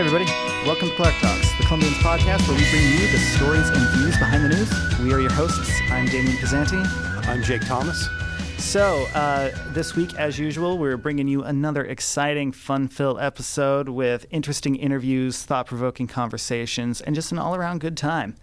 Hey, everybody. Welcome to Clark Talks, the Columbians podcast where we bring you the stories and views behind the news. We are your hosts. I'm Damien Pizzanti. I'm Jake Thomas. So, uh, this week, as usual, we're bringing you another exciting, fun filled episode with interesting interviews, thought provoking conversations, and just an all around good time.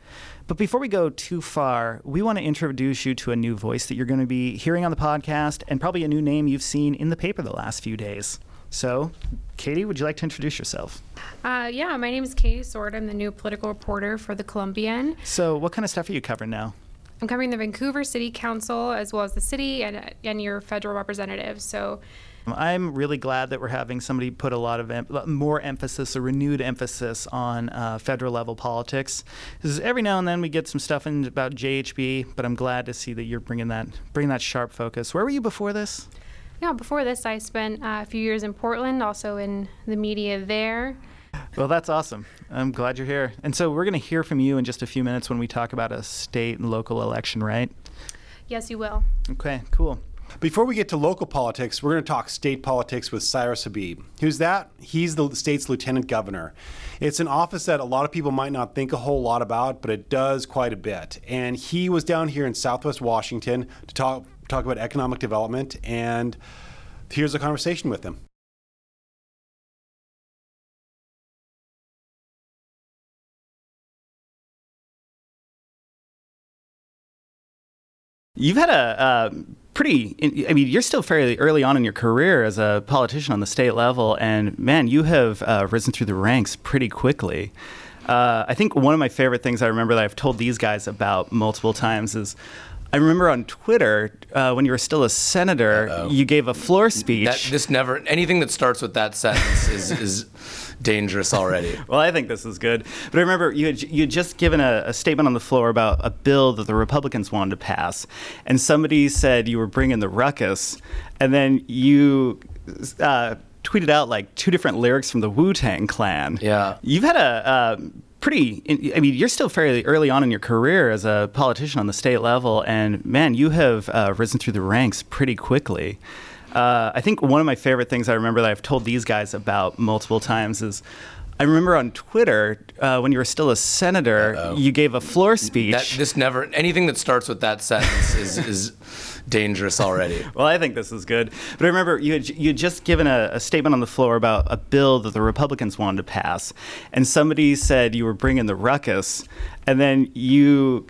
But before we go too far, we want to introduce you to a new voice that you're going to be hearing on the podcast and probably a new name you've seen in the paper the last few days. So, Katie, would you like to introduce yourself? Uh, yeah, my name is Katie Sword. I'm the new political reporter for the Columbian. So, what kind of stuff are you covering now? I'm covering the Vancouver City Council as well as the city and, and your federal representatives. So, I'm really glad that we're having somebody put a lot of em- more emphasis, a renewed emphasis on uh, federal level politics. Because every now and then we get some stuff in about JHB, but I'm glad to see that you're bringing that bringing that sharp focus. Where were you before this? Yeah, before this, I spent uh, a few years in Portland, also in the media there. Well, that's awesome. I'm glad you're here. And so we're going to hear from you in just a few minutes when we talk about a state and local election, right? Yes, you will. Okay, cool. Before we get to local politics, we're going to talk state politics with Cyrus Habib. Who's that? He's the state's lieutenant governor. It's an office that a lot of people might not think a whole lot about, but it does quite a bit. And he was down here in Southwest Washington to talk talk about economic development. And here's a conversation with him. You've had a pretty, I mean, you're still fairly early on in your career as a politician on the state level, and man, you have uh, risen through the ranks pretty quickly. Uh, I think one of my favorite things I remember that I've told these guys about multiple times is I remember on Twitter uh, when you were still a senator, Uh-oh. you gave a floor speech. That, this never anything that starts with that sentence is is dangerous already. well, I think this is good. But I remember you had, you had just given a, a, statement on the floor about a bill that the Republicans wanted to pass, and somebody said you were bringing the ruckus, and then you. Uh, tweeted out like two different lyrics from the Wu Tang Clan. Yeah, you've had a, a pretty i mean you're still fairly early on in your career as a politician on the state level and man you have uh, risen through the ranks pretty quickly uh, i think one of my favorite things i remember that i've told these guys about multiple times is I remember on Twitter uh, when you were still a senator, Uh-oh. you gave a floor speech. That, this never anything that starts with that sentence is is dangerous already. well, I think this is good. But I remember you had, you had just given a, a, statement on the floor about a bill that the Republicans wanted to pass, and somebody said you were bringing the ruckus, and then you.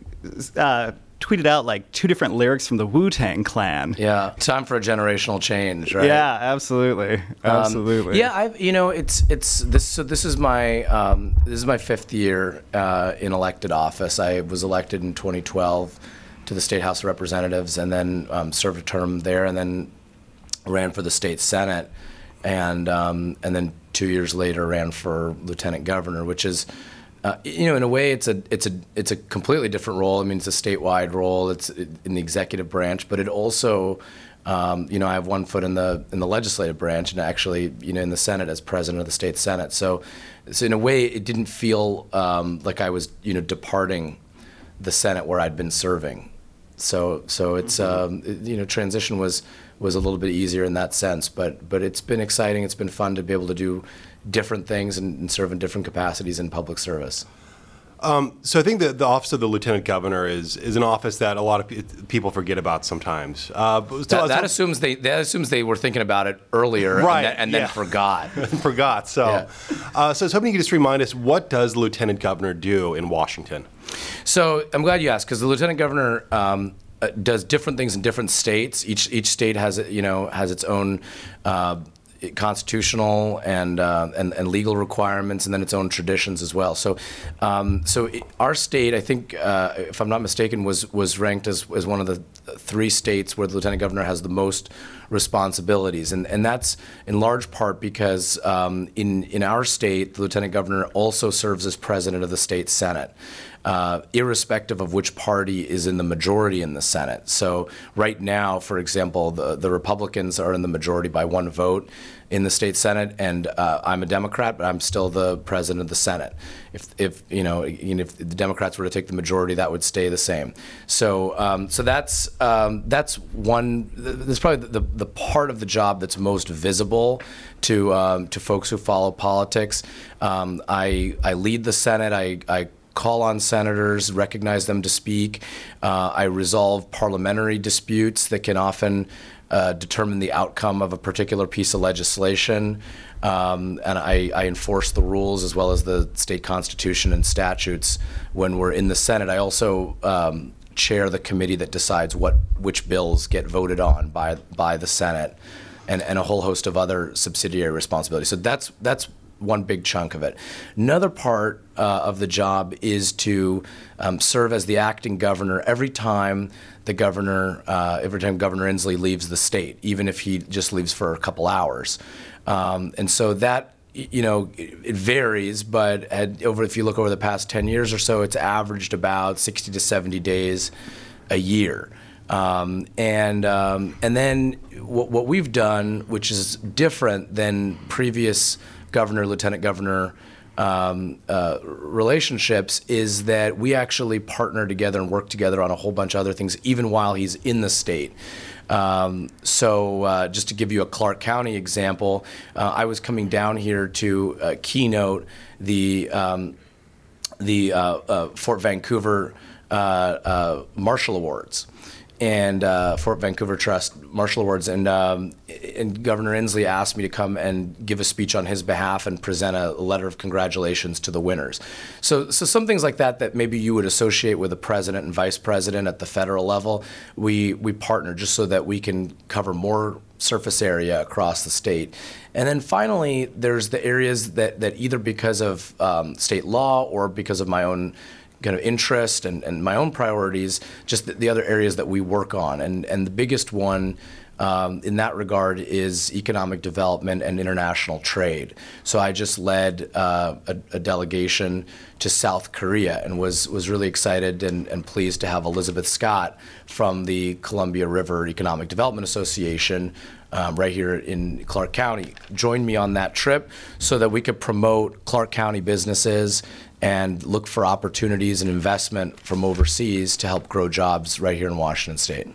Uh, tweeted out like two different lyrics from the Wu Tang Clan. Yeah, time for a generational change, right? Yeah, absolutely, um, absolutely. Um, yeah, I've you know it's it's this so this is my um, this is my fifth year uh, in elected office. I was elected in 2012 to the state House of Representatives, and then um, served a term there, and then ran for the state Senate, and um, and then two years later ran for lieutenant governor, which is. Uh, you know, in a way, it's a it's a it's a completely different role. I mean, it's a statewide role. It's in the executive branch, but it also, um, you know, I have one foot in the in the legislative branch, and actually, you know, in the Senate as president of the state Senate. So, so in a way, it didn't feel um, like I was, you know, departing the Senate where I'd been serving. So so it's um, you know transition was was a little bit easier in that sense, but but it's been exciting. It's been fun to be able to do different things and, and serve in different capacities in public service. Um, so I think that the office of the lieutenant governor is is an office that a lot of pe- people forget about sometimes. Uh, so that, that assumes they that assumes they were thinking about it earlier, right? And, then, and yeah. then forgot. forgot. So, yeah. uh, so I was hoping you could just remind us what does the lieutenant governor do in Washington? So I'm glad you asked because the lieutenant governor. Um, uh, does different things in different states. Each each state has you know has its own uh, constitutional and, uh, and, and legal requirements, and then its own traditions as well. So, um, so it, our state, I think, uh, if I'm not mistaken, was was ranked as, as one of the three states where the lieutenant governor has the most responsibilities, and and that's in large part because um, in in our state, the lieutenant governor also serves as president of the state senate. Uh, irrespective of which party is in the majority in the Senate. So right now, for example, the, the Republicans are in the majority by one vote in the state senate, and uh, I'm a Democrat, but I'm still the president of the Senate. If, if you know, if the Democrats were to take the majority, that would stay the same. So, um, so that's um, that's one. That's probably the, the part of the job that's most visible to um, to folks who follow politics. Um, I I lead the Senate. I, I call on senators, recognize them to speak. Uh, I resolve parliamentary disputes that can often uh, determine the outcome of a particular piece of legislation. Um, and I, I, enforce the rules as well as the state constitution and statutes when we're in the Senate. I also um, chair the committee that decides what which bills get voted on by by the Senate, and, and a whole host of other subsidiary responsibilities. So that's that's one big chunk of it. Another part uh, of the job is to um, serve as the acting governor every time the governor, uh, every time Governor Inslee leaves the state, even if he just leaves for a couple hours. Um, and so that you know, it varies, but at, over if you look over the past 10 years or so, it's averaged about 60 to 70 days a year. Um, and um, and then what, what we've done, which is different than previous governor, lieutenant governor um, uh, relationships is that we actually partner together and work together on a whole bunch of other things, even while he's in the state. Um, so, uh, just to give you a Clark County example, uh, I was coming down here to uh, keynote the um, the uh, uh, Fort Vancouver Marshall Awards and uh, Fort Vancouver Trust Marshall Awards, and um, and Governor Inslee asked me to come and give a speech on his behalf and present a letter of congratulations to the winners. So, so some things like that that maybe you would associate with a president and vice president at the federal level, we we partner just so that we can cover more surface area across the state. And then finally, there's the areas that, that either because of um, state law or because of my own kind of interest and, and my own priorities, just the, the, other areas that we work on. And, and the biggest one um, in that regard is economic development and international trade. So I just led uh, a, a, delegation to South Korea and was, was really excited and, and pleased to have Elizabeth Scott from the Columbia River Economic Development Association um, right here in Clark County join me on that trip so that we could promote Clark County businesses and look for opportunities and investment from overseas to help grow jobs right here in Washington State.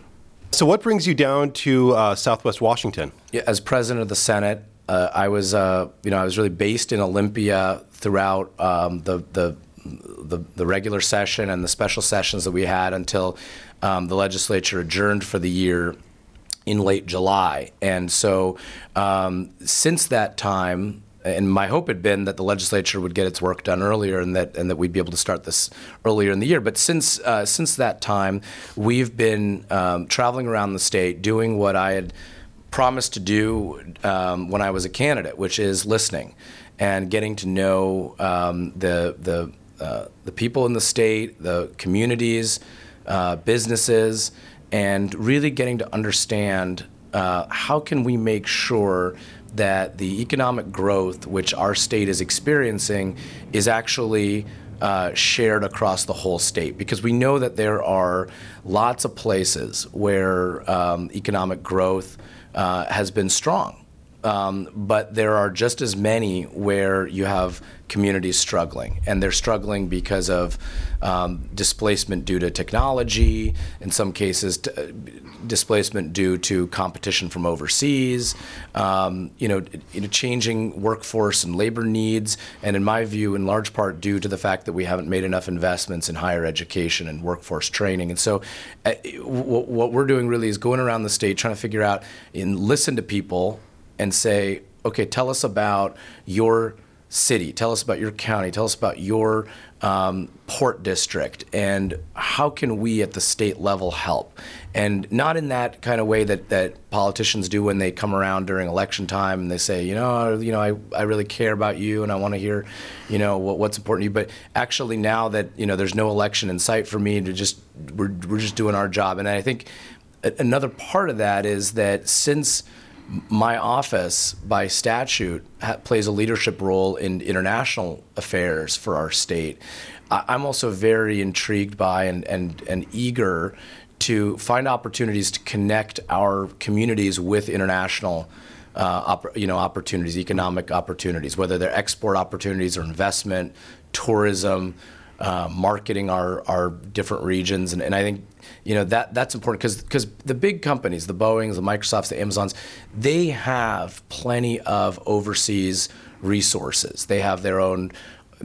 So, what brings you down to uh, Southwest Washington? As president of the Senate, uh, I was, uh, you know, I was really based in Olympia throughout um, the, the, the the regular session and the special sessions that we had until um, the legislature adjourned for the year in late July. And so, um, since that time, and my hope had been that the legislature would get its work done earlier and that and that we'd be able to start this earlier in the year. But since uh, since that time, we've been um, traveling around the state doing what I had promised to do um, when I was a candidate, which is listening and getting to know um, the the uh, the people in the state, the communities, uh, businesses, and really getting to understand uh, how can we make sure that the economic growth which our state is experiencing is actually uh, shared across the whole state because we know that there are lots of places where um, economic growth uh, has been strong. Um, but there are just as many where you have communities struggling, and they're struggling because of um, displacement due to technology, in some cases, t- displacement due to competition from overseas, um, you, know, changing workforce and labor needs, and in my view, in large part due to the fact that we haven't made enough investments in higher education and workforce training. And so, uh, w- what we're doing really is going around the state trying to figure out and listen to people and say, okay, tell us about your city, tell us about your county, tell us about your um, port district, and how can we at the state level help? And not in that kind of way that, that politicians do when they come around during election time and they say, you know, you know, I, I really care about you and I want to hear, you know, what, what's important to you. But actually, now that you know, there's no election in sight for me to just we're we're just doing our job. And I think another part of that is that since my office, by statute, ha- plays a leadership role in international affairs for our state. I- I'm also very intrigued by and, and, and eager to find opportunities to connect our communities with international uh, oppor- you know, opportunities, economic opportunities, whether they're export opportunities or investment, tourism, uh, marketing our, our different regions. And, and I think, you know, that, that's important because the big companies, the Boeings, the Microsofts, the Amazons, they have plenty of overseas resources. They have their own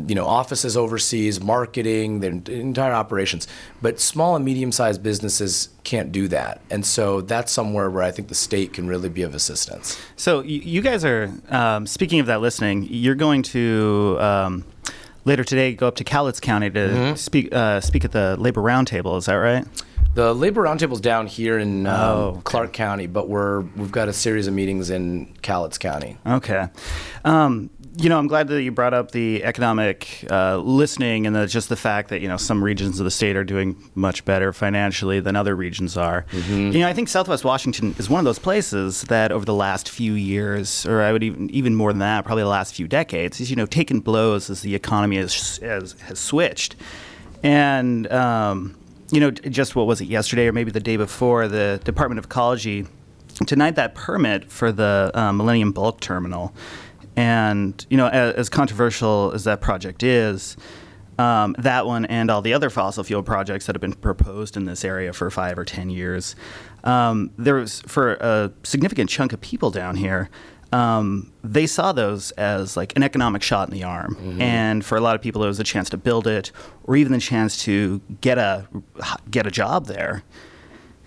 you know, offices overseas, marketing, their entire operations. But small and medium-sized businesses can't do that, and so that's somewhere where I think the state can really be of assistance. So you, you guys are um, speaking of that. Listening, you're going to. Um, later today, go up to Cowlitz County to mm-hmm. speak uh, speak at the labor roundtable. Is that right? The labor roundtable is down here in um, oh, okay. Clark County, but we're we've got a series of meetings in Cowlitz County. Okay. Um, you know, I'm glad that you brought up the economic uh, listening and the, just the fact that you know some regions of the state are doing much better financially than other regions are. Mm-hmm. You know, I think Southwest Washington is one of those places that over the last few years, or I would even even more than that, probably the last few decades, is you know taken blows as the economy has has, has switched, and um, you know, just what was it yesterday or maybe the day before, the Department of Ecology denied that permit for the uh, Millennium Bulk Terminal. And you know, as, as controversial as that project is, um, that one and all the other fossil fuel projects that have been proposed in this area for five or ten years, um, there was for a significant chunk of people down here. Um, they saw those as like an economic shot in the arm, mm-hmm. and for a lot of people, it was a chance to build it, or even the chance to get a get a job there.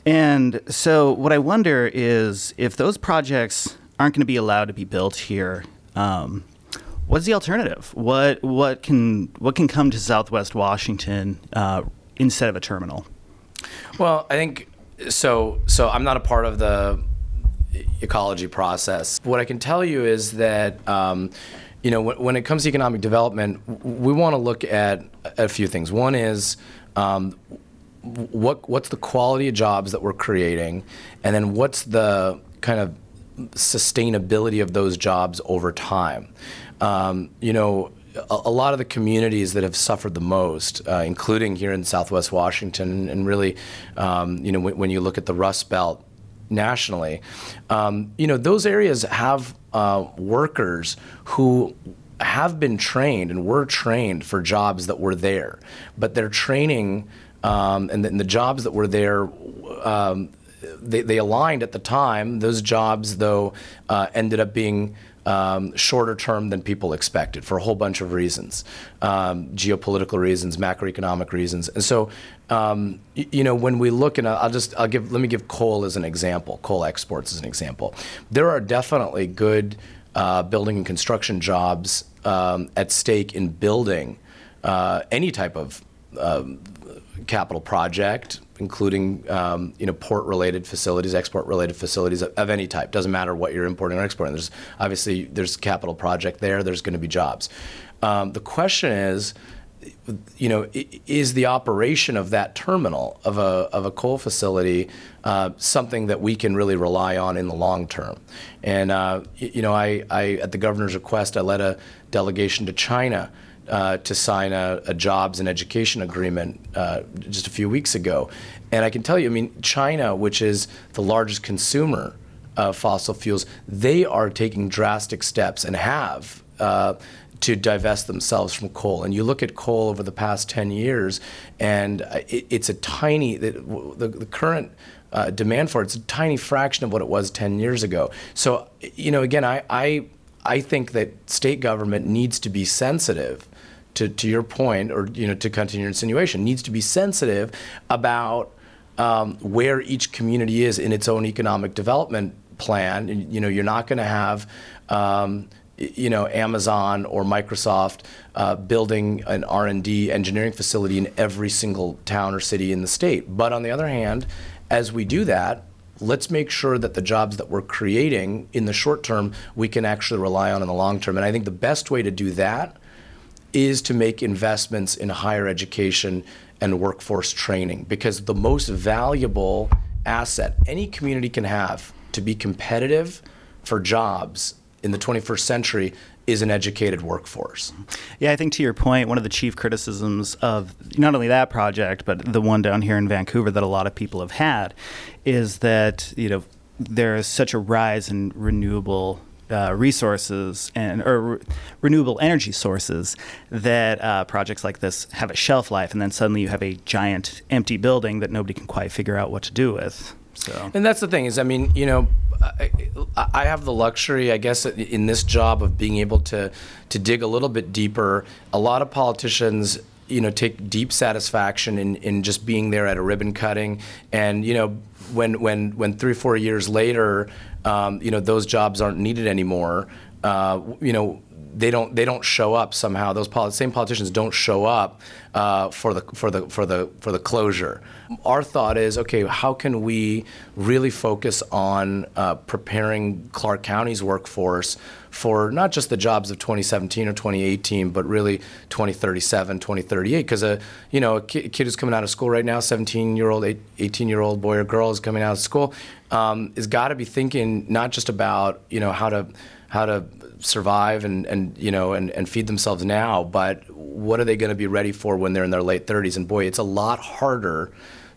And so, what I wonder is if those projects aren't going to be allowed to be built here um, what's the alternative? What what can what can come to Southwest Washington uh, instead of a terminal? Well, I think so. So I'm not a part of the ecology process. What I can tell you is that. Um, you know, when, it comes to economic development, we want to look at a few things. One is um, what what's the quality of jobs that we're creating, and then what's the kind of sustainability of those jobs over time. Um, you know, a, lot of the communities that have suffered the most, uh, including here in Southwest Washington, and really, um, you know, when, when, you look at the Rust Belt nationally, um, you know, those areas have uh, workers who have been trained and were trained for jobs that were there, but their training um, and, the, and, the, jobs that were there um, they, they aligned at the time. Those jobs, though, uh, ended up being um, shorter term than people expected for a whole bunch of reasons, um, geopolitical reasons, macroeconomic reasons, and so um, you know when we look and I'll just I'll give let me give coal as an example, coal exports as an example. There are definitely good uh, building and construction jobs um, at stake in building uh, any type of um, capital project including um, you know port-related facilities, export-related facilities of, of, any type. Doesn't matter what you're importing or exporting. There's obviously there's capital project there. There's going to be jobs. Um, the question is, you know, is the operation of that terminal of a of a coal facility uh, something that we can really rely on in the long term? And uh, you know, I, I at the governor's request, I led a delegation to China uh, to sign a, a, jobs and education agreement uh, just a few weeks ago. And I can tell you, I mean, China, which is the largest consumer of fossil fuels, they are taking drastic steps and have. Uh, to divest themselves from coal. And you look at coal over the past 10 years, and it, it's a tiny, the, the, the current uh, demand for it, it's a tiny fraction of what it was 10 years ago. So, you know, again, I, I, I think that state government needs to be sensitive to, to your point, or you know, to continue your insinuation, needs to be sensitive about um, where each community is in its own economic development plan. And, you know, you're not going to have um, you know Amazon or Microsoft uh, building an R&D engineering facility in every single town or city in the state. But on the other hand, as we do that, let's make sure that the jobs that we're creating in the short term we can actually rely on in the long term. And I think the best way to do that is to make investments in higher education and workforce training because the most valuable asset any community can have to be competitive for jobs in the 21st century is an educated workforce. Yeah, I think to your point, one of the chief criticisms of not only that project, but the one down here in Vancouver that a lot of people have had is that, you know, there is such a rise in renewable uh, resources and or re- renewable energy sources that uh, projects like this have a shelf life, and then suddenly you have a giant empty building that nobody can quite figure out what to do with. So, And that's the thing is, I mean, you know, I, I have the luxury, I guess, in this job of being able to to dig a little bit deeper. A lot of politicians you know take deep satisfaction in, in just being there at a ribbon cutting and you know when when when three four years later um, you know those jobs aren't needed anymore uh, you know they don't they don't show up somehow. Those poli- same politicians don't show up uh, for the for the for the for the closure. Our thought is okay. How can we really focus on uh, preparing Clark County's workforce for not just the jobs of 2017 or 2018, but really 2037, 2038? Because a you know a kid, who's coming out of school right now, 17 year old, 18 year old boy or girl is coming out of school, um, is got to be thinking not just about you know how to how to survive and, and you know and, and feed themselves now, but what are they going to be ready for when they're in their late 30s? And boy, it's a lot harder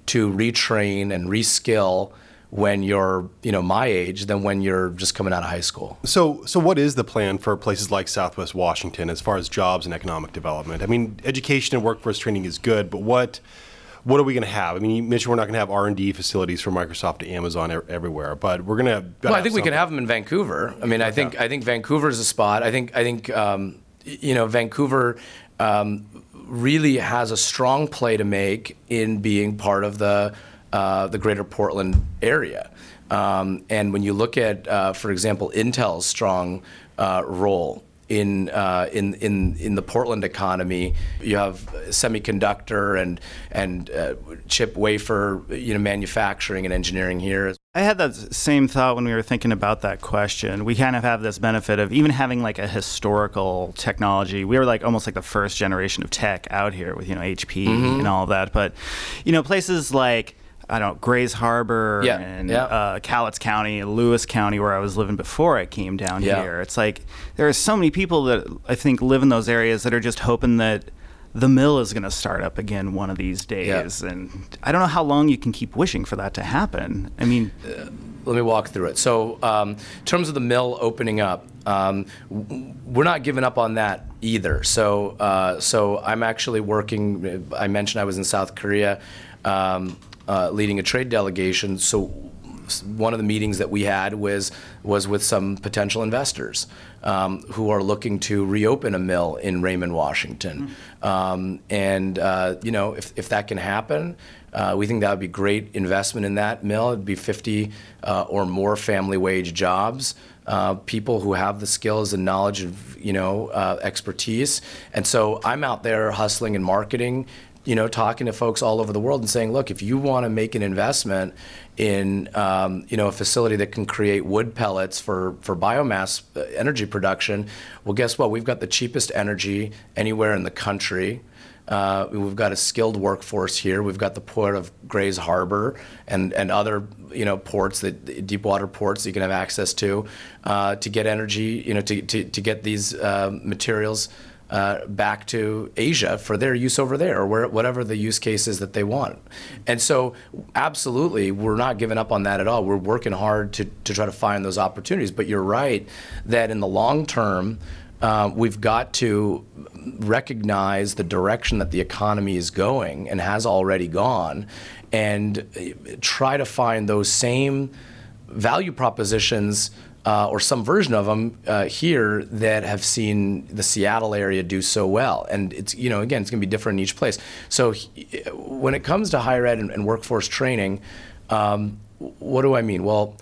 to retrain and reskill when you're you know my age than when you're just coming out of high school. So so what is the plan for places like Southwest Washington as far as jobs and economic development? I mean, education and workforce training is good, but what what are we going to have? I mean, you mentioned we're not going to have R and D facilities for Microsoft to Amazon er- everywhere, but we're going to. Well, I think we can have them in Vancouver. I mean, I think I think Vancouver is a spot. I think I think um, you know Vancouver. Um, really has a strong play to make in being part of the uh, the greater Portland area. Um, and when you look at, uh, for example, Intel's strong uh, role in, uh, in, in, in the Portland economy. You have semiconductor and, and uh, chip wafer you know, manufacturing and engineering here. I had that same thought when we were thinking about that question. We kind of have this benefit of even having like a historical technology. We were like almost like the first generation of tech out here with, you know, HP mm-hmm. and all of that. But, you know, places like, I don't know, Grays Harbor yeah, and yeah. Uh, Cowlitz County, Lewis County, where I was living before I came down yeah. here. It's like there are so many people that I think live in those areas that are just hoping that the mill is going to start up again one of these days. And I don't know how long you can keep wishing for that to happen. I mean, uh, let me walk through it. So, um, in terms of the mill opening up, um, we're not giving up on that either. So, uh, so I'm actually working. I mentioned I was in South Korea. Um, uh, leading a trade delegation. So one of the meetings that we had was was with some potential investors um, who are looking to reopen a mill in Raymond, Washington. Mm-hmm. Um, and uh, you know, if, if that can happen, uh, we think that would be great investment in that mill. It'd be 50 uh, or more family wage jobs. Uh, people who have the skills and knowledge of you know uh, expertise, and so I'm out there hustling and marketing, you know, talking to folks all over the world and saying, look, if you want to make an investment in, um, you know, a facility that can create wood pellets for, for biomass uh, energy production, well, guess what? We've got the cheapest energy anywhere in the country. Uh, we've got a skilled workforce here. We've got the port of Grays Harbor and, and other you know ports that deep water ports that you can have access to uh, to get energy. You know to, to, to get these uh, materials uh, back to Asia for their use over there, or where, whatever the use case is that they want. And so, absolutely, we're not giving up on that at all. We're working hard to, to try to find those opportunities. But you're right that in the long term, uh, we've got to recognize the direction that the economy is going and has already gone, and uh, try to find those same value propositions uh, or some version of them uh, here that have seen the Seattle area do so well. And it's, you know, again, it's going to be different in each place. So when it comes to higher ed and, and workforce training, um, what do I mean? Well,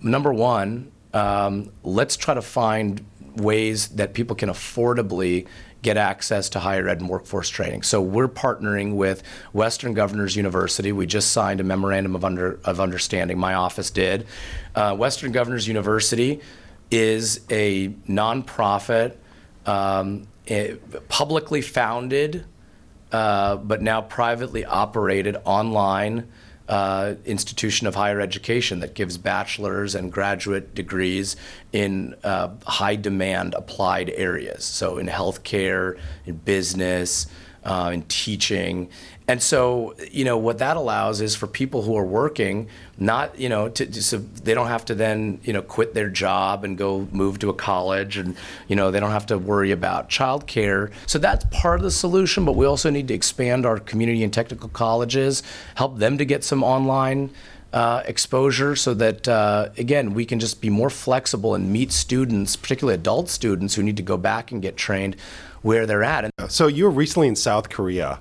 number one, um, let's try to find ways that people can affordably get access to higher ed and workforce training. So we're partnering with Western Governors University. We just signed a memorandum of, under, of understanding. My office did. Uh, Western Governors University is a nonprofit, um, a publicly founded, uh, but now privately operated online uh, institution of higher education that gives bachelor's and graduate degrees in uh, high demand applied areas. So in healthcare, in business, uh, in teaching. And so, you know, what that allows is for people who are working, not, you know, to, so they don't have to then, you know, quit their job and go move to a college and, you know, they don't have to worry about childcare. So that's part of the solution, but we also need to expand our community and technical colleges, help them to get some online uh, exposure so that, uh, again, we can just be more flexible and meet students, particularly adult students who need to go back and get trained where they're at. So you were recently in South Korea.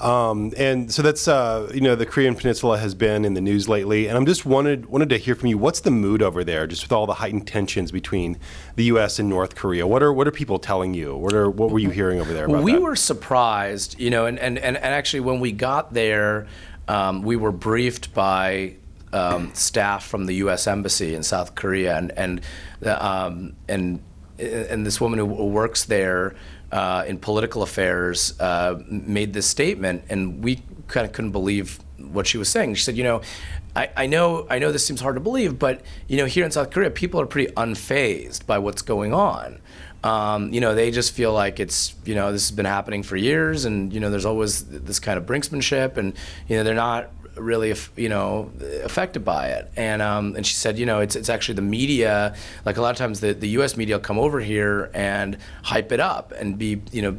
Um, and so that's uh, you know the Korean Peninsula has been in the news lately, and I'm just wanted wanted to hear from you. What's the mood over there, just with all the heightened tensions between the U.S. and North Korea? What are what are people telling you? What are what were you hearing over there? About we that? were surprised, you know, and, and, and, and actually when we got there, um, we were briefed by um, staff from the U.S. Embassy in South Korea, and and um, and and this woman who works there uh, in political affairs uh, made this statement, and we kind of couldn't believe what she was saying. She said, you know. I, I know I know this seems hard to believe, but you know here in South Korea, people are pretty unfazed by what's going on. Um, you know, they just feel like it's, you know, this has been happening for years and, you know, there's always this kind of brinksmanship and, you know, they're not really, you know, affected by it. And, um, and she said, you know, it's, it's actually the media, like a lot of times the, the U.S. media will come over here and hype it up and be, you know,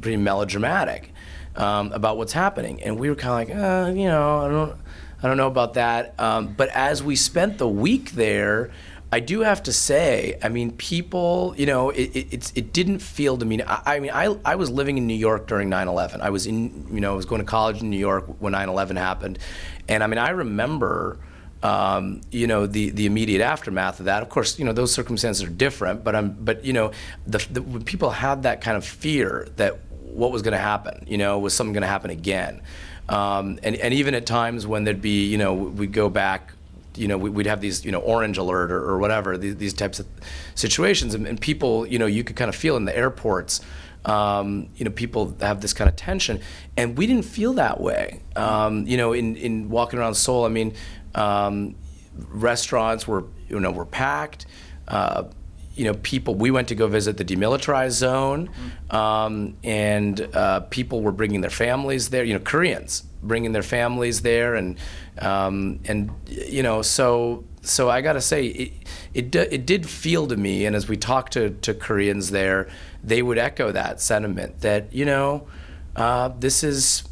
pretty melodramatic um, about what's happening. And we were kind of like, uh, you know, I don't, I don't know about that. Um, but as we spent the week there, I do have to say, I mean, people, you know, it, it, it didn't feel to me. I, I, mean, I, I was living in New York during 9 11. I was in, you know, I was going to college in New York when 9 11 happened. And I mean, I remember. Um, you know the the immediate aftermath of that. Of course, you know those circumstances are different, but I'm but you know the, the when people had that kind of fear that what was going to happen, you know, was something going to happen again, um, and and even at times when there'd be you know we'd go back you know, we'd have these, you know, orange alert or, or whatever, these, these, types of situations. And, and, people, you know, you could kind of feel in the airports, um, you know, people have this kind of tension. And we didn't feel that way. Um, you know, in, in walking around Seoul, I mean, um, restaurants were, you know, were packed. Uh, you know, people. We went to go visit the demilitarized zone, um, and uh, people were bringing their families there. You know, Koreans bringing their families there, and um, and you know, so so I got to say, it it, it did feel to me, and as we talked to to Koreans there, they would echo that sentiment that you know, uh, this is.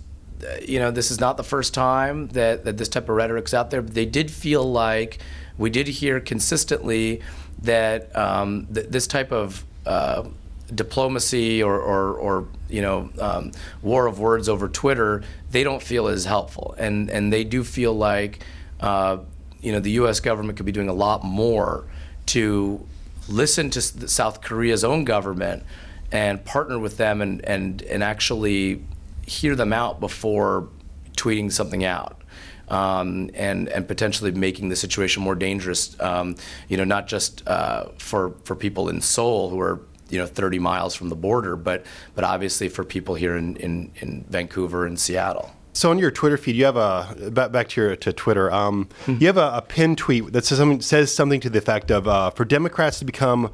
You know, this is not the first time that, that this type of rhetoric's out there. But they did feel like we did hear consistently that um, th- this type of uh, diplomacy or, or, or, you know um, war of words over Twitter, they don't feel as helpful, and and they do feel like uh, you know the U.S. government could be doing a lot more to listen to South Korea's own government and partner with them and and and actually hear them out before tweeting something out. Um, and and potentially making the situation more dangerous. Um, you know, not just uh, for for people in Seoul who are you know 30 miles from the border, but but obviously for people here in in, in Vancouver and Seattle. So on your Twitter feed, you have a back, back to your to Twitter. Um, you have a, a pinned tweet that says something, says something to the effect of uh, for Democrats to become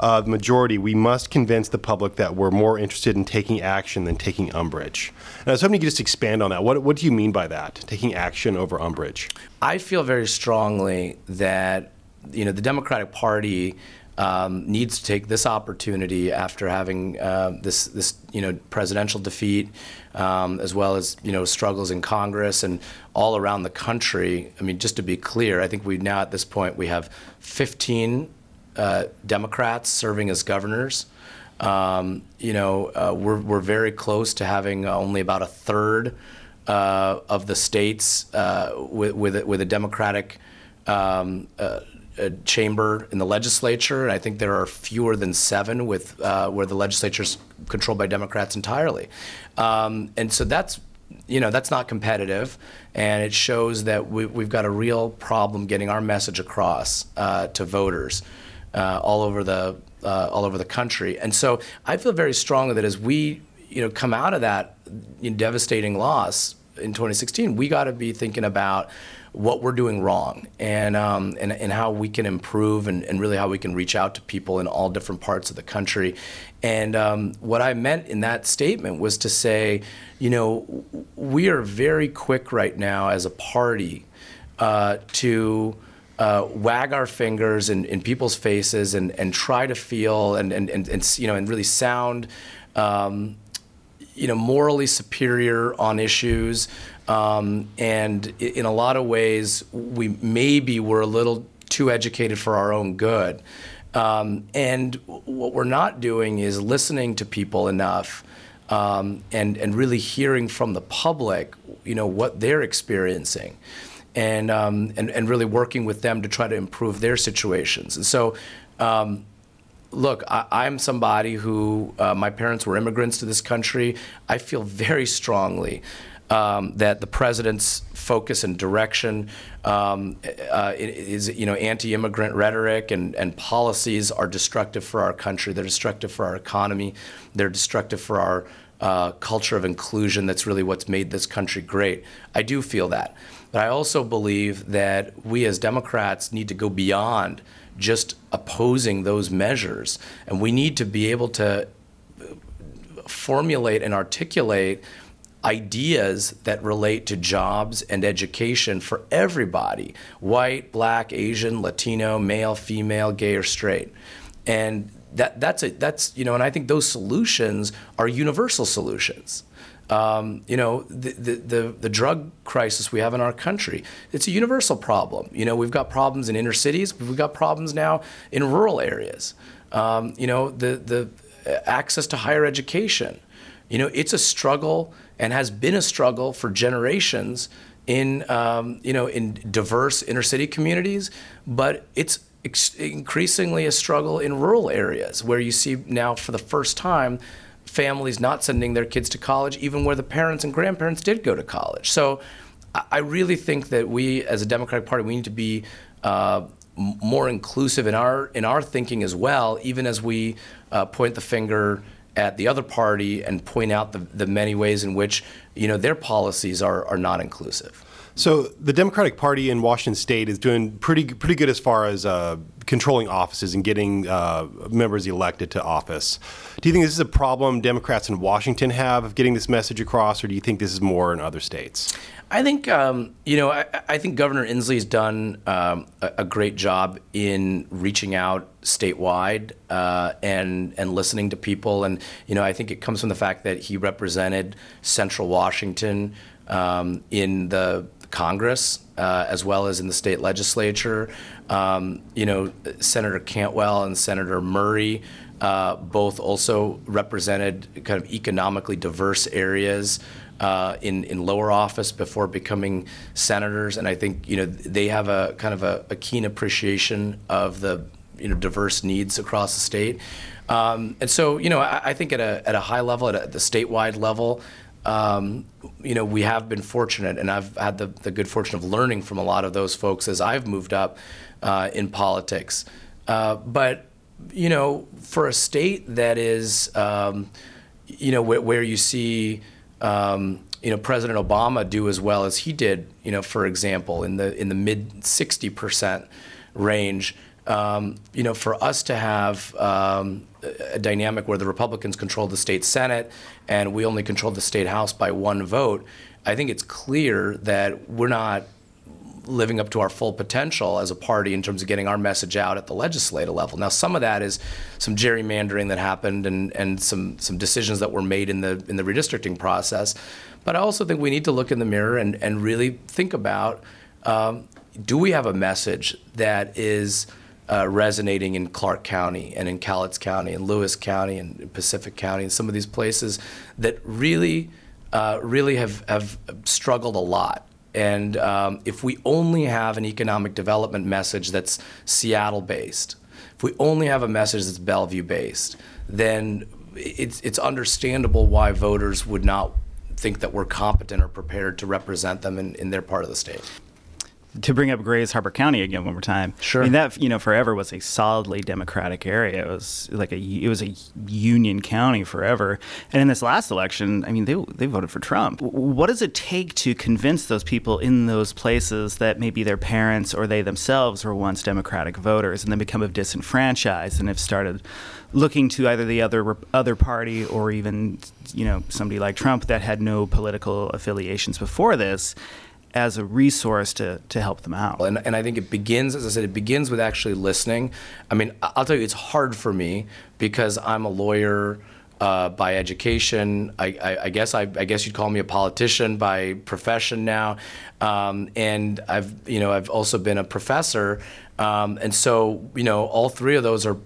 uh, the majority, we must convince the public that we're more interested in taking action than taking umbrage. And I was hoping you could just expand on that. What, what do you mean by that, taking action over umbrage? I feel very strongly that you know the Democratic Party um, needs to take this opportunity after having uh, this this you know presidential defeat, um, as well as you know struggles in Congress and all around the country. I mean, just to be clear, I think we now at this point we have 15 uh, Democrats serving as governors. Um, you know, uh, we're, we're very close to having only about a third uh, of the states uh, with, with, a, with a Democratic um, uh, chamber in the legislature. And I think there are fewer than seven with where the legislature is controlled by Democrats entirely. Um, and so that's you know that's not competitive, and it shows that we, have got a real problem getting our message across uh, to voters uh, all over the uh, all over the country. And so I feel very strongly that as we you know come out of that devastating loss in 2016, we got to be thinking about what we're doing wrong and, um, and, and how we can improve and, and really how we can reach out to people in all different parts of the country. And um, what I meant in that statement was to say, you know, we are very quick right now as a party uh, to uh, wag our fingers in, in people's faces and, and try to feel and, and, and, and you know and really sound um, you know morally superior on issues um, and in a lot of ways we maybe were a little too educated for our own good um, and what we're not doing is listening to people enough um, and and really hearing from the public you know what they're experiencing and, um, and, and really working with them to try to improve their situations. And so, um, look, I, am somebody who, uh, my parents were immigrants to this country. I feel very strongly um, that the president's focus and direction um, uh, is, you know, anti-immigrant rhetoric and, and policies are destructive for our country. They're destructive for our economy. They're destructive for our uh, culture of inclusion. That's really what's made this country great. I do feel that. But I also believe that we as Democrats need to go beyond just opposing those measures. And we need to be able to formulate and articulate ideas that relate to jobs and education for everybody white, black, Asian, Latino, male, female, gay, or straight. And that, that's, a, that's, you know, and I think those solutions are universal solutions. Um, you know, the, the, the, the, drug crisis we have in our country, it's a universal problem. You know, we've got problems in inner cities, we've got problems now in rural areas. Um, you know, the, the access to higher education. You know, it's a struggle and has been a struggle for generations in, um, you know, in diverse inner city communities, but it's increasingly a struggle in rural areas where you see now for the first time families not sending their kids to college, even where the parents and grandparents did go to college. So I really think that we, as a Democratic Party, we need to be uh, more inclusive in our in our thinking as well, even as we uh, point the finger at the other party and point out the, the many ways in which you know their policies are, are not inclusive. So the Democratic Party in Washington State is doing pretty pretty good as far as uh, controlling offices and getting uh, members elected to office. Do you think this is a problem Democrats in Washington have of getting this message across, or do you think this is more in other states? I think um, you know. I, I, think Governor Inslee's done um, a, a, great job in reaching out statewide uh, and and listening to people. And you know, I think it comes from the fact that he represented Central Washington um, in the Congress uh, as well as in the state legislature. Um, you know, Senator Cantwell and Senator Murray uh, both also represented kind of economically diverse areas. Uh, in in lower office before becoming senators, and I think you know they have a kind of a, a keen appreciation of the you know diverse needs across the state. Um, and so, you know, I, I, think at a, at a high level, at a, the statewide level, um, you know, we have been fortunate, and I've had the, the good fortune of learning from a lot of those folks as I've moved up uh, in politics. Uh, but, you know, for a state that is, um, you know, where, where you see, um, you know, President Obama do as well as he did, you know, for example, in the in the mid 60 percent range. Um, you know, for us to have um, a dynamic where the Republicans control the state Senate and we only control the state House by one vote, I think it's clear that we're not living up to our full potential as a party in terms of getting our message out at the legislative level. Now, some of that is some gerrymandering that happened and, and some, some decisions that were made in the in the redistricting process. But I also think we need to look in the mirror and, and really think about um, do we have a message that is uh, resonating in Clark County and in Cowlitz County and Lewis County and Pacific County and some of these places that really, uh, really have, have struggled a lot. And um, if we only have an economic development message that's Seattle based, if we only have a message that's Bellevue based, then it's, it's understandable why voters would not think that we're competent or prepared to represent them in, in their part of the state. To bring up Grays Harbor County again one more time. Sure. I mean that you know forever was a solidly Democratic area. It was like a it was a Union county forever. And in this last election, I mean they they voted for Trump. What does it take to convince those people in those places that maybe their parents or they themselves were once Democratic voters and then become disenfranchised and have started looking to either the other other party or even you know somebody like Trump that had no political affiliations before this as a resource to, to help them out. And, and I think it begins, as I said, it begins with actually listening. I mean, I'll tell you, it's hard for me because I'm a lawyer uh, by education. I, I, I guess I, I, guess you'd call me a politician by profession now, um, and I've you know I've also been a professor, um, and so you know all three of those are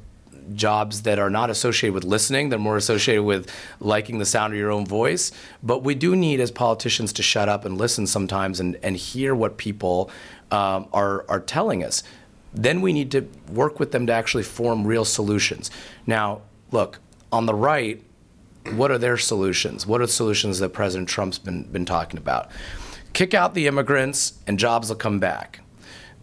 jobs that are not associated with listening. They're more associated with liking the sound of your own voice. But we do need, as politicians, to shut up and listen sometimes and, and hear what people um, are, are telling us. Then we need to work with them to actually form real solutions. Now, look, on the right, what are their solutions? What are the solutions that President Trump's been, been talking about? Kick out the immigrants and jobs will come back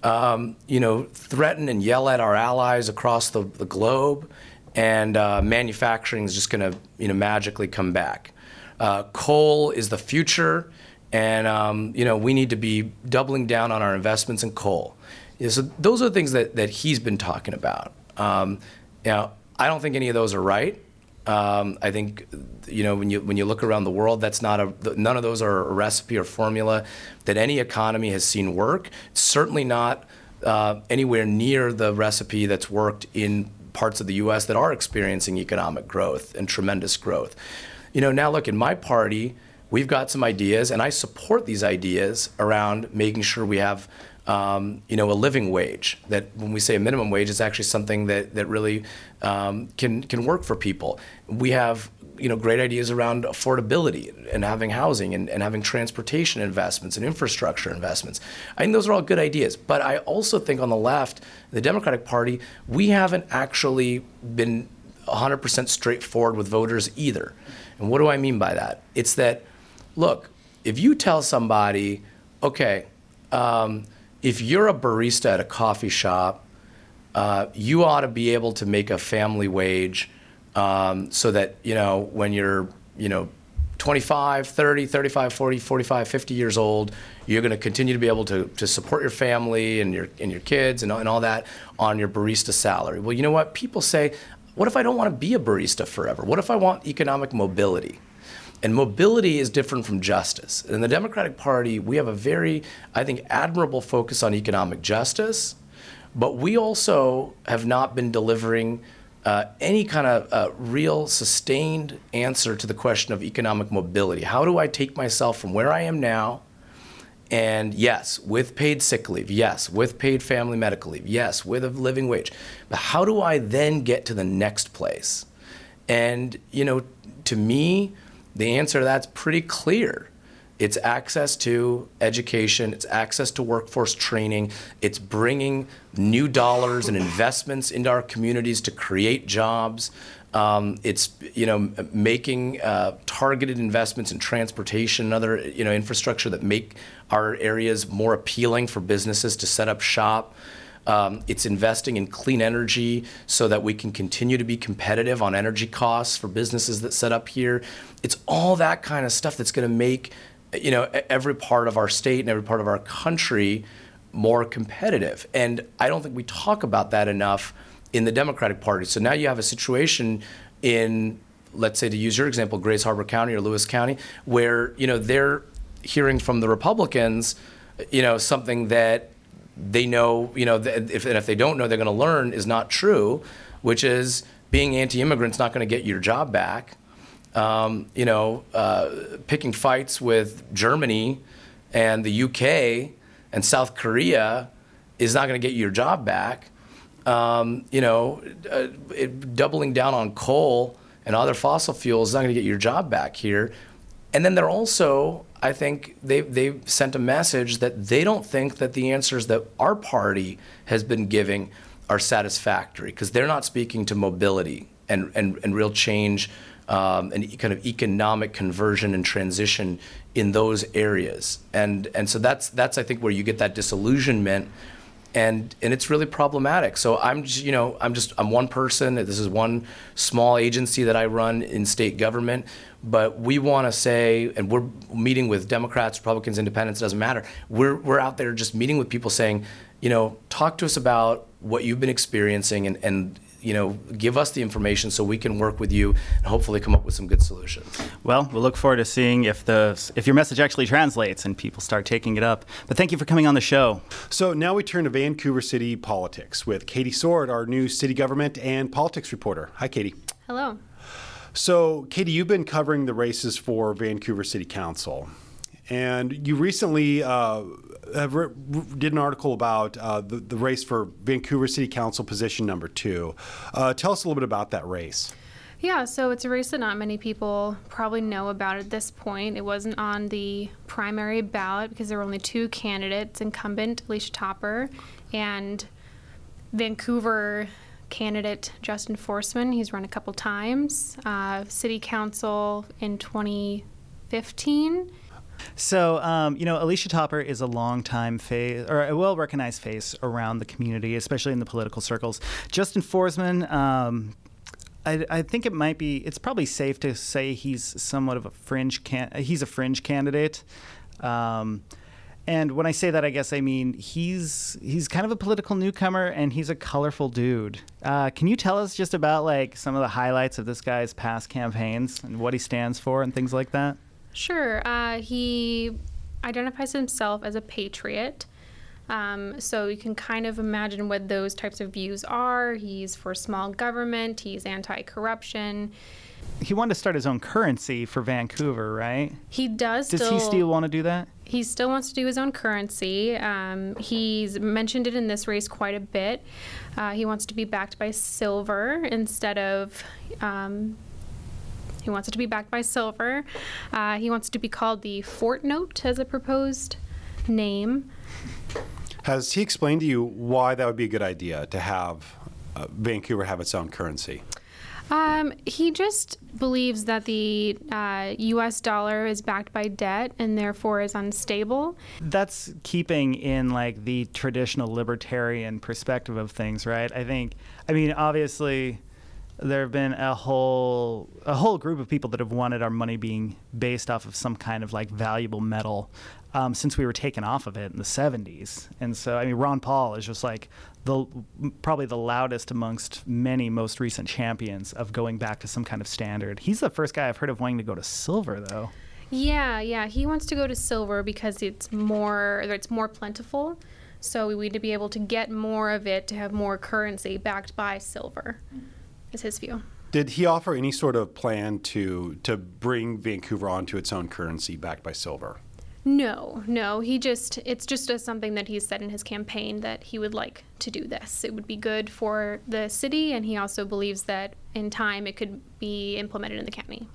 um, you know, threaten and yell at our allies across the, the globe, and uh, manufacturing is just going to, you know, magically come back. Uh, coal is the future, and um, you know, we need to be doubling down on our investments in coal. So those are the things that, that he's been talking about. Um, you know, I don't think any of those are right. Um, I think you know when you when you look around the world, that's not a none of those are a recipe or formula that any economy has seen work. certainly not uh, anywhere near the recipe that's worked in parts of the U.S. that are experiencing economic growth and tremendous growth. You know, now look in my party, we've got some ideas, and I support these ideas around making sure we have um, you know, a living wage. That when we say a minimum wage, it's actually something that that really um, can can work for people. We have you know great ideas around affordability and having housing and, and having transportation investments and infrastructure investments. I think those are all good ideas. But I also think on the left, the Democratic Party, we haven't actually been 100% straightforward with voters either. And what do I mean by that? It's that, look, if you tell somebody, okay, um, if you're a barista at a coffee shop, uh, you ought to be able to make a family wage um, so that, you know, when you're, you know, 25, 30, 35, 40, 45, 50 years old, you're going to continue to be able to, to support your family and your, and your kids and, and all that on your barista salary. Well, you know what? People say, what if I don't want to be a barista forever? What if I want economic mobility? And mobility is different from justice. In the Democratic Party, we have a very, I think, admirable focus on economic justice, but we also have not been delivering uh, any kind of uh, real sustained answer to the question of economic mobility. How do I take myself from where I am now? And yes, with paid sick leave, yes, with paid family medical leave, yes, with a living wage. But how do I then get to the next place? And, you know, to me, the answer to that's pretty clear. It's access to education, it's access to workforce training, it's bringing new dollars and investments into our communities to create jobs. Um, it's you know making uh, targeted investments in transportation and other you know infrastructure that make our areas more appealing for businesses to set up shop. Um, it's investing in clean energy so that we can continue to be competitive on energy costs for businesses that set up here. It's all that kind of stuff that's going to make you know every part of our state and every part of our country more competitive. And I don't think we talk about that enough in the Democratic Party. So now you have a situation in let's say to use your example Grays Harbor County or Lewis County where you know they're hearing from the Republicans you know something that they know, you know, if, and if they don't know, they're going to learn is not true, which is being anti-immigrant is not going to get your job back. Um, you know, uh, picking fights with Germany and the UK and South Korea is not going to get you your job back. Um, you know, uh, it, doubling down on coal and other fossil fuels is not going to get your job back here. And then they're also I think they they've sent a message that they don't think that the answers that our party has been giving are satisfactory because they're not speaking to mobility and, and, and real change um, and kind of economic conversion and transition in those areas. And and so that's that's I think where you get that disillusionment and and it's really problematic. So I'm just you know I'm just I'm one person. This is one small agency that I run in state government, but we want to say, and we're meeting with Democrats, Republicans, Independents. Doesn't matter. We're we're out there just meeting with people, saying, you know, talk to us about what you've been experiencing, and and you know, give us the information so we can work with you and hopefully come up with some good solutions. Well, we'll look forward to seeing if the if your message actually translates and people start taking it up. But thank you for coming on the show. So now we turn to Vancouver City politics with Katie Sword, our new city government and politics reporter. Hi, Katie. Hello. So, Katie, you've been covering the races for Vancouver City Council, and you recently uh, re- did an article about uh, the, the race for Vancouver City Council position number two. Uh, tell us a little bit about that race. Yeah, so it's a race that not many people probably know about at this point. It wasn't on the primary ballot because there were only two candidates incumbent, Alishia Topper, and Vancouver candidate Justin Forsman. He's run a couple times. Uh, City Council in 2015. So, um, you know, Alishia Topper is a long-time face or a well-recognized face around the community, especially in the political circles. Justin Forsman, um, I, I, think it might be. It's probably safe to say he's somewhat of a fringe. Can, he's a fringe candidate. Um, and when I say that, I guess I mean he's he's kind of a political newcomer and he's a colorful dude. Uh, can you tell us just about like some of the highlights of this guy's past campaigns and what he stands for and things like that? Sure. Uh, he identifies himself as a patriot. Um, so you can kind of imagine what those types of views are. He's for small government, he's anti corruption. He wanted to start his own currency for Vancouver, right? He does. Does still, he still want to do that? He still wants to do his own currency. Um, he's mentioned it in this race quite a bit. Uh, he wants to be backed by silver instead of um, he wants it to be backed by silver. Uh, he wants it to be called the Fort Note as a proposed name. Has he explained to you why that would be a good idea to have uh, Vancouver have its own currency? Um, he just believes that the uh, U.S. dollar is backed by debt and therefore is unstable. That's keeping in like the traditional libertarian perspective of things, right? I think. I mean, obviously, there have been a whole a whole group of people that have wanted our money being based off of some kind of like valuable metal um, since we were taken off of it in the 70s. And so, I mean, Ron Paul is just like the probably the loudest amongst many most recent champions of going back to some kind of standard. He's the first guy I've heard of wanting to go to silver, though. Yeah, yeah, he wants to go to silver because it's more it's more plentiful. So we need to be able to get more of it to have more currency backed by silver is his view. Did he offer any sort of plan to to bring Vancouver onto its own currency backed by silver? No, no. He just it's just a, something that he's said in his campaign that he would like to do this. It would be good for the city, and he also believes that in time it could be implemented in the county.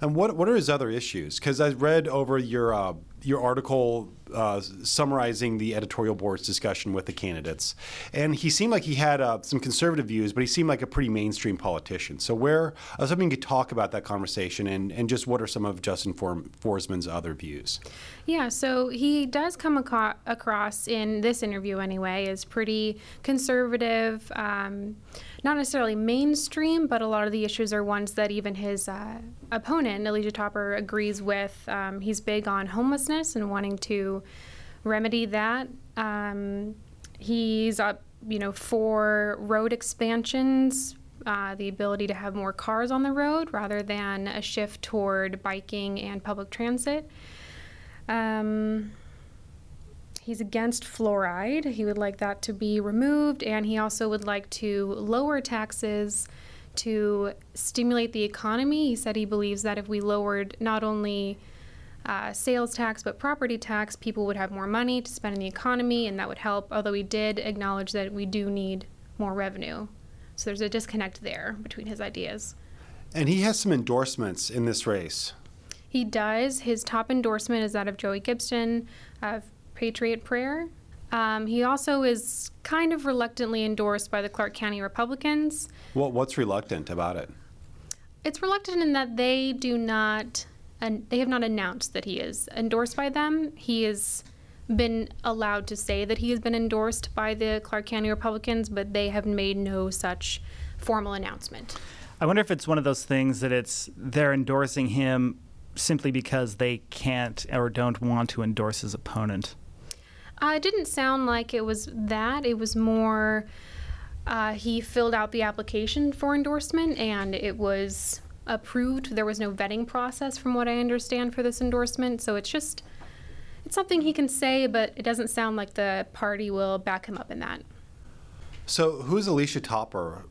And what what are his other issues? Because I read over your uh, your article uh, summarizing the editorial board's discussion with the candidates, and he seemed like he had uh, some conservative views, but he seemed like a pretty mainstream politician. So where I was hoping you could talk about that conversation and, and just what are some of Justin For- Forsman's other views? Yeah, so he does come aco- across in this interview anyway as pretty conservative. Um, not necessarily mainstream, but a lot of the issues are ones that even his uh, opponent, Alishia Topper, agrees with. Um, he's big on homelessness and wanting to remedy that. Um, he's up, you know, for road expansions, uh, the ability to have more cars on the road rather than a shift toward biking and public transit. Um, He's against fluoride. He would like that to be removed, and he also would like to lower taxes to stimulate the economy. He said he believes that if we lowered not only uh, sales tax but property tax, people would have more money to spend in the economy, and that would help. Although he did acknowledge that we do need more revenue. So there's a disconnect there between his ideas. And he has some endorsements in this race. He does. His top endorsement is that of Joey Gibson of Patriot Prayer. Um, he also is kind of reluctantly endorsed by the Clark County Republicans. What, what's reluctant about it? It's reluctant in that they do not, and they have not announced that he is endorsed by them. He has been allowed to say that he has been endorsed by the Clark County Republicans, but they have made no such formal announcement. I wonder if it's one of those things that it's they're endorsing him simply because they can't or don't want to endorse his opponent. Uh, it didn't sound like it was that. It was more uh, he filled out the application for endorsement and it was approved. There was no vetting process, from what I understand, for this endorsement. So it's just it's something he can say, but it doesn't sound like the party will back him up in that. So who's Alishia Topper?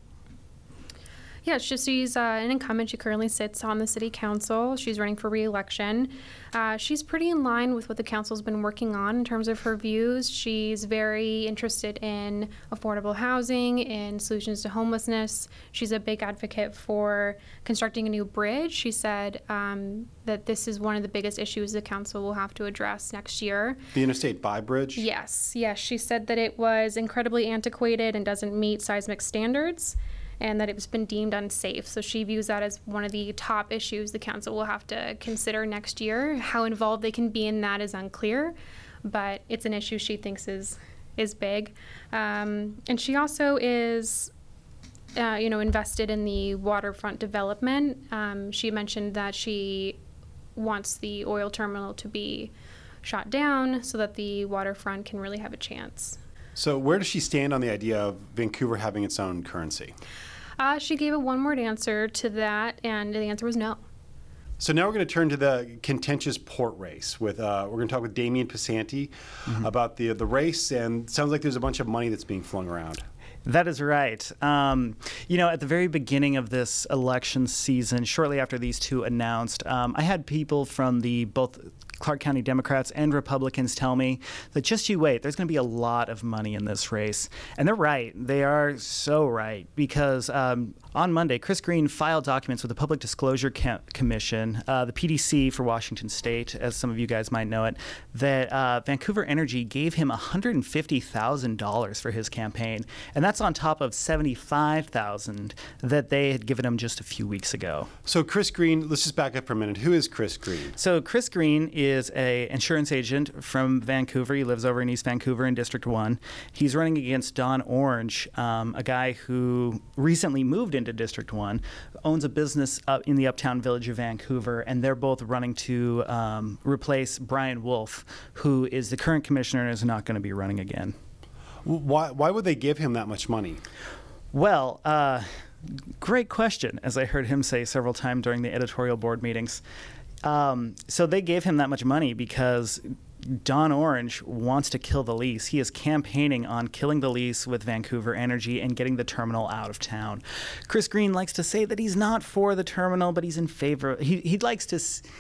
Yeah, she's, she's uh, an incumbent. She currently sits on the city council. She's running for reelection. Uh, she's pretty in line with what the council's been working on in terms of her views. She's very interested in affordable housing and solutions to homelessness. She's a big advocate for constructing a new bridge. She said um, that this is one of the biggest issues the council will have to address next year. The Interstate By Bridge? Yes, yes. She said that it was incredibly antiquated and doesn't meet seismic standards and that it's been deemed unsafe. So she views that as one of the top issues the council will have to consider next year. How involved they can be in that is unclear, but it's an issue she thinks is is big. Um, and she also is. Uh, you know, invested in the waterfront development. Um, she mentioned that she wants the oil terminal to be shot down so that the waterfront can really have a chance. So, where does she stand on the idea of Vancouver having its own currency? Uh, she gave a one word answer to that, and the answer was no. So now we're going to turn to the contentious port race. With uh, we're going to talk with Damian Pisanti mm-hmm. about the the race, and sounds like there's a bunch of money that's being flung around. That is right. Um, you know, at the very beginning of this election season, shortly after these two announced, um, I had people from the both Clark County Democrats and Republicans tell me that just you wait, there's going to be a lot of money in this race. And they're right. They are so right because um, on Monday, Chris Green filed documents with the Public Disclosure Commission, uh, the PDC for Washington State, as some of you guys might know it, that uh, Vancouver Energy gave him $150,000 for his campaign. And that's on top of 75,000 that they had given him just a few weeks ago. So, Chris Green, let's just back up for a minute. Who is Chris Green? So, Chris Green is is a insurance agent from Vancouver. He lives over in East Vancouver in District One. He's running against Don Orange, um, a guy who recently moved into District One, owns a business up in the uptown village of Vancouver, and they're both running to um, replace Brian Wolfe, who is the current commissioner and is not going to be running again. Why, why would they give him that much money? Well, uh, great question, as I heard him say several times during the editorial board meetings. Um, so they gave him that much money because Don Orange wants to kill the lease. He is campaigning on killing the lease with Vancouver Energy and getting the terminal out of town. Chris Green likes to say that he's not for the terminal, but he's in favor. He, he likes to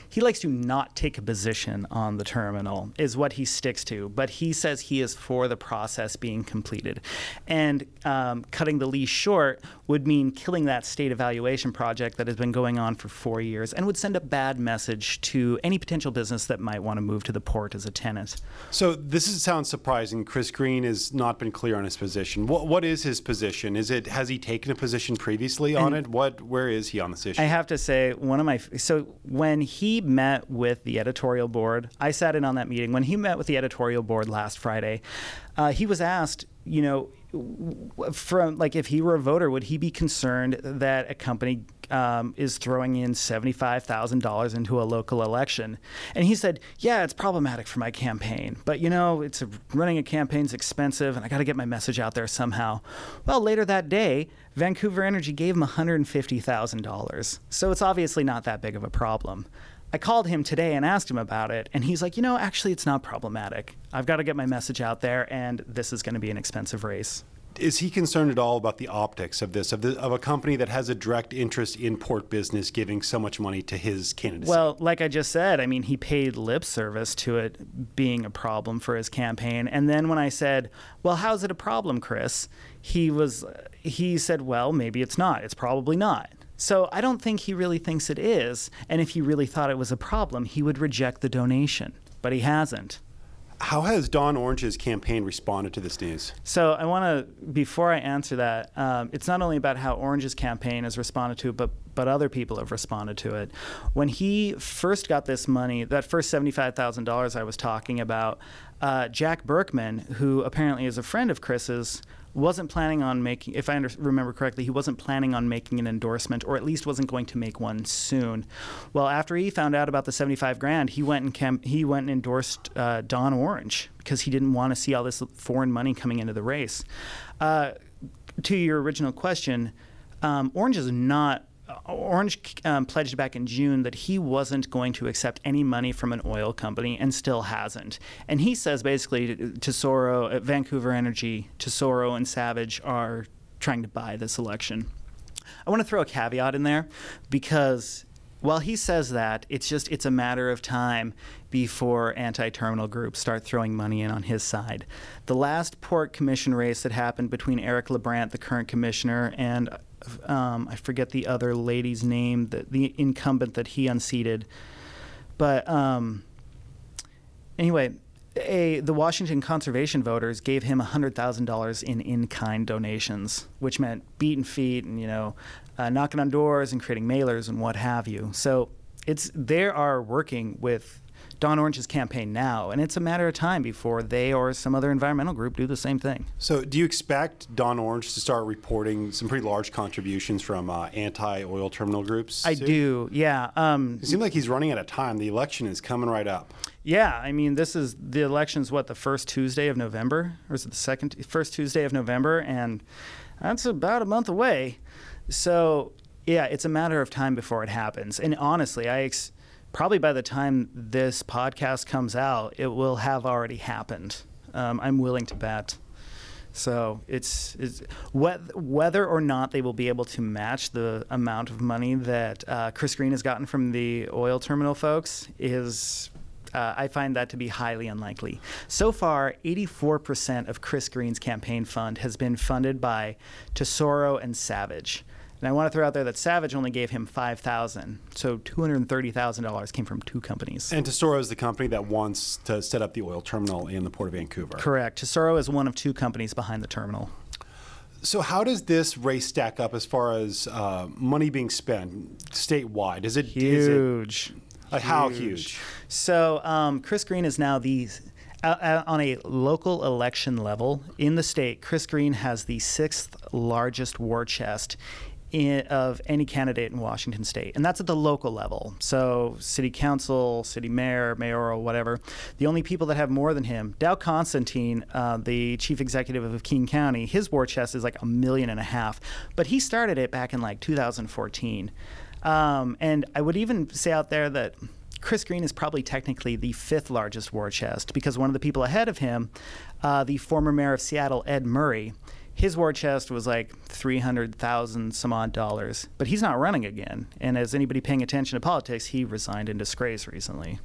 he likes to not take a position on the terminal is what he sticks to. But he says he is for the process being completed, and um, cutting the lease short would mean killing that state evaluation project that has been going on for four years and would send a bad message to any potential business that might want to move to the port as a tenant. So this is, sounds surprising. Chris Green has not been clear on his position. What what is his position? Is it has he taken a position previously on and it? What where is he on this issue? I have to say one of my so when he met with the editorial board, I sat in on that meeting. When he met with the editorial board last Friday, uh, he was asked, you know, from like if he were a voter, would he be concerned that a company um, is throwing in seventy-five thousand dollars into a local election? And he said, "Yeah, it's problematic for my campaign, but you know, it's a, running a campaign is expensive, and I got to get my message out there somehow." Well, later that day, Vancouver Energy gave him one hundred fifty thousand dollars, so it's obviously not that big of a problem. I called him today and asked him about it, and he's like, you know, actually, it's not problematic. I've got to get my message out there, and this is going to be an expensive race. Is he concerned at all about the optics of this, of, the, of a company that has a direct interest in port business giving so much money to his candidacy? Well, like I just said, I mean, he paid lip service to it being a problem for his campaign. And then when I said, well, how's it a problem, Chris? He was, he said, well, maybe it's not. It's probably not. So I don't think he really thinks it is. And if he really thought it was a problem, he would reject the donation. But he hasn't. How has Don Orange's campaign responded to this news? So I want to, before I answer that, um, it's not only about how Orange's campaign has responded to it, but but other people have responded to it. When he first got this money, that first seventy-five thousand dollars I was talking about, uh, Jack Burkman, who apparently is a friend of Chris's, wasn't planning on making, if I under, remember correctly, he wasn't planning on making an endorsement, or at least wasn't going to make one soon. Well, after he found out about the 75 grand, he went and cam- he went and endorsed uh, Don Orange because he didn't want to see all this foreign money coming into the race. Uh, to your original question, um, Orange is not Orange um, pledged back in June that he wasn't going to accept any money from an oil company and still hasn't. And he says basically Tesoro, uh, Vancouver Energy, Tesoro, and Savage are trying to buy this election. I want to throw a caveat in there because while he says that, it's just it's a matter of time before anti-terminal groups start throwing money in on his side. The last port commission race that happened between Eric LaBrant, the current commissioner, and um, I forget the other lady's name, the, the incumbent that he unseated. But um, anyway, a, the Washington conservation voters gave him $100,000 in in-kind donations, which meant beating feet and, you know, uh, knocking on doors and creating mailers and what have you. So it's they are working with Don Orange's campaign now, and it's a matter of time before they or some other environmental group do the same thing. So, do you expect Don Orange to start reporting some pretty large contributions from uh, anti-oil terminal groups? I do, yeah. Um, it seems like he's running out of time. The election is coming right up. Yeah, I mean, this is the election's what the first Tuesday of November, or is it the second first Tuesday of November, and that's about a month away. So, yeah, it's a matter of time before it happens. And honestly, I. Ex- probably by the time this podcast comes out, it will have already happened. Um, I'm willing to bet. So it's, it's whether or not they will be able to match the amount of money that uh, Chris Green has gotten from the oil terminal folks is. Uh, I find that to be highly unlikely. So far, 84% of Chris Green's campaign fund has been funded by Tesoro and Savage. And I want to throw out there that Savage only gave him five thousand, so two hundred thirty thousand dollars came from two companies. And Tesoro is the company that wants to set up the oil terminal in the port of Vancouver. Correct. Tesoro is one of two companies behind the terminal. So, how does this race stack up as far as uh, money being spent statewide? Is it huge? Is it, uh, how huge? So, um, Chris Green is now the uh, on a local election level in the state, Chris Green has the sixth largest war chest in, of any candidate in Washington state. And that's at the local level. So, city council, city mayor, mayoral, whatever. The only people that have more than him, Dow Constantine, uh, the chief executive of King County, his war chest is like a million and a half. But he started it back in like 2014. Um, and I would even say out there that. Chris Green is probably technically the fifth largest war chest because one of the people ahead of him, uh, the former mayor of Seattle, Ed Murray, his war chest was like 300,000 some odd dollars, but he's not running again. And as anybody paying attention to politics, he resigned in disgrace recently.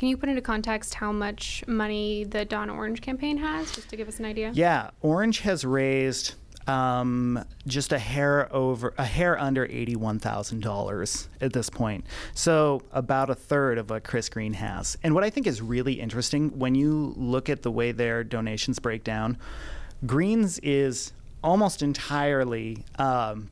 Can you put into context how much money the Don Orange campaign has, just to give us an idea? Yeah, Orange has raised um, just a hair over, a hair under eighty-one thousand dollars at this point. So about a third of what Chris Green has. And what I think is really interesting when you look at the way their donations break down, Greens is almost entirely um,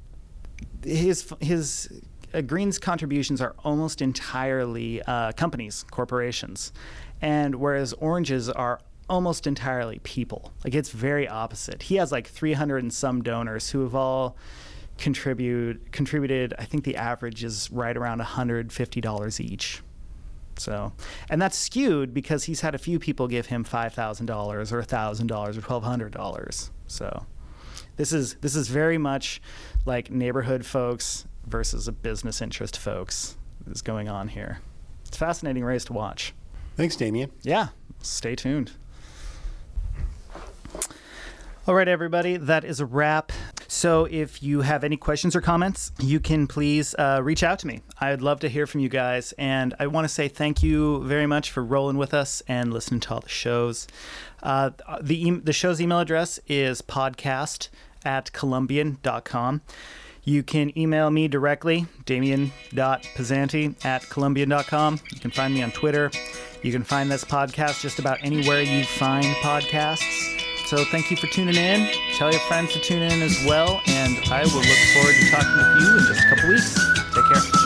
his his uh, Green's contributions are almost entirely uh, companies, corporations, and whereas Orange's are almost entirely people. Like it's very opposite. He has like 300 and some donors who have all contribute contributed. I think the average is right around $150 each. So, and that's skewed because he's had a few people give him five thousand dollars or thousand dollars or twelve hundred dollars. So, this is this is very much like neighborhood folks versus a business interest folks is going on here. It's a fascinating race to watch. Thanks, Damien. Yeah, stay tuned. All right, everybody, that is a wrap. So, if you have any questions or comments, you can please uh, reach out to me. I'd love to hear from you guys. And I want to say thank you very much for rolling with us and listening to all the shows. Uh, the, the show's email address is podcast at columbian.com. You can email me directly, damien.pizzanti at columbian.com. You can find me on Twitter You can find this podcast just about anywhere you find podcasts. So thank you for tuning in. Tell your friends to tune in as well, and I will look forward to talking with you in just a couple weeks.